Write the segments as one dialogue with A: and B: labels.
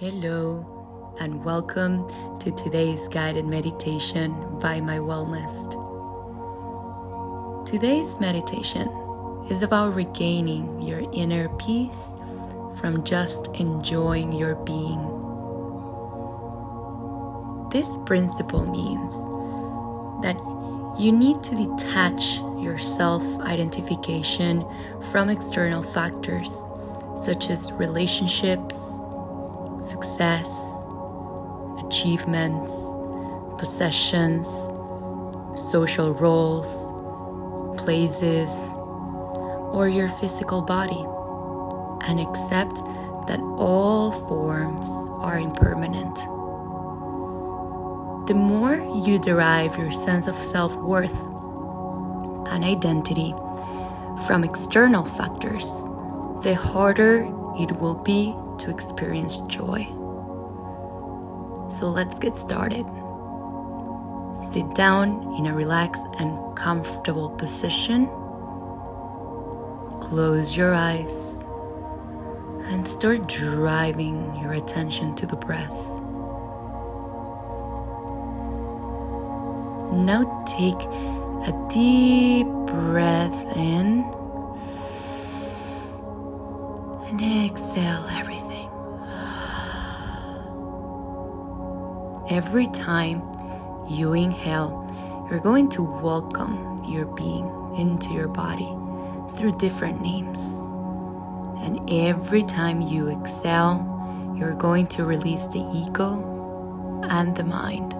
A: Hello, and welcome to today's guided meditation by My Wellness. Today's meditation is about regaining your inner peace from just enjoying your being. This principle means that you need to detach your self identification from external factors such as relationships, success, achievements, possessions, social roles, places, or your physical body, and accept that all forms are impermanent. The more you derive your sense of self worth and identity from external factors, the harder it will be to experience joy. So let's get started. Sit down in a relaxed and comfortable position. Close your eyes and start driving your attention to the breath. Now take a deep breath in and exhale everything. Every time you inhale, you're going to welcome your being into your body through different names. And every time you exhale, you're going to release the ego and the mind.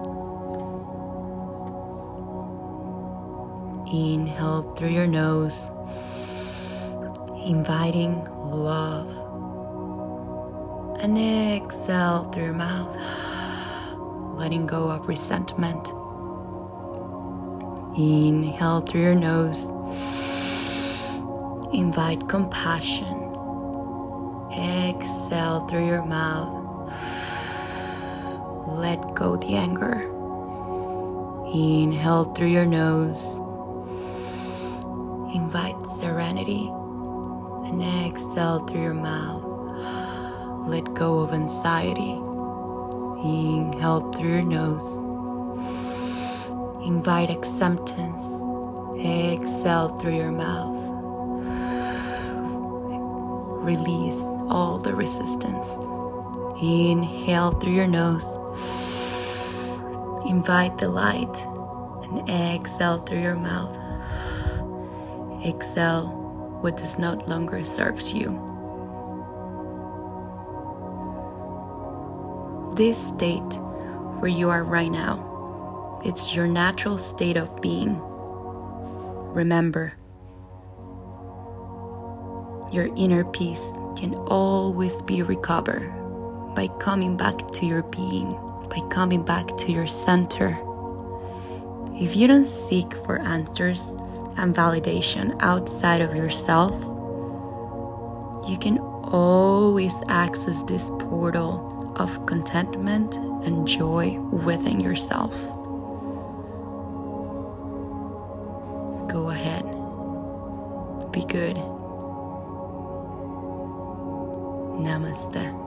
A: Inhale through your nose, inviting love. And exhale through your mouth, letting go of resentment. Inhale through your nose, invite compassion. Exhale through your mouth, let go the anger. Inhale through your nose, invite serenity and exhale through your mouth. Let go of anxiety. Inhale through your nose. Invite acceptance. Exhale through your mouth. Release all the resistance. Inhale through your nose. Invite the light and exhale through your mouth. Exhale what does not longer serves you. This state where you are right now, it's your natural state of being. Remember, your inner peace can always be recovered by coming back to your being, by coming back to your center. If you don't seek for answers, and validation outside of yourself, you can always access this portal of contentment and joy within yourself. Go ahead, be good. Namaste.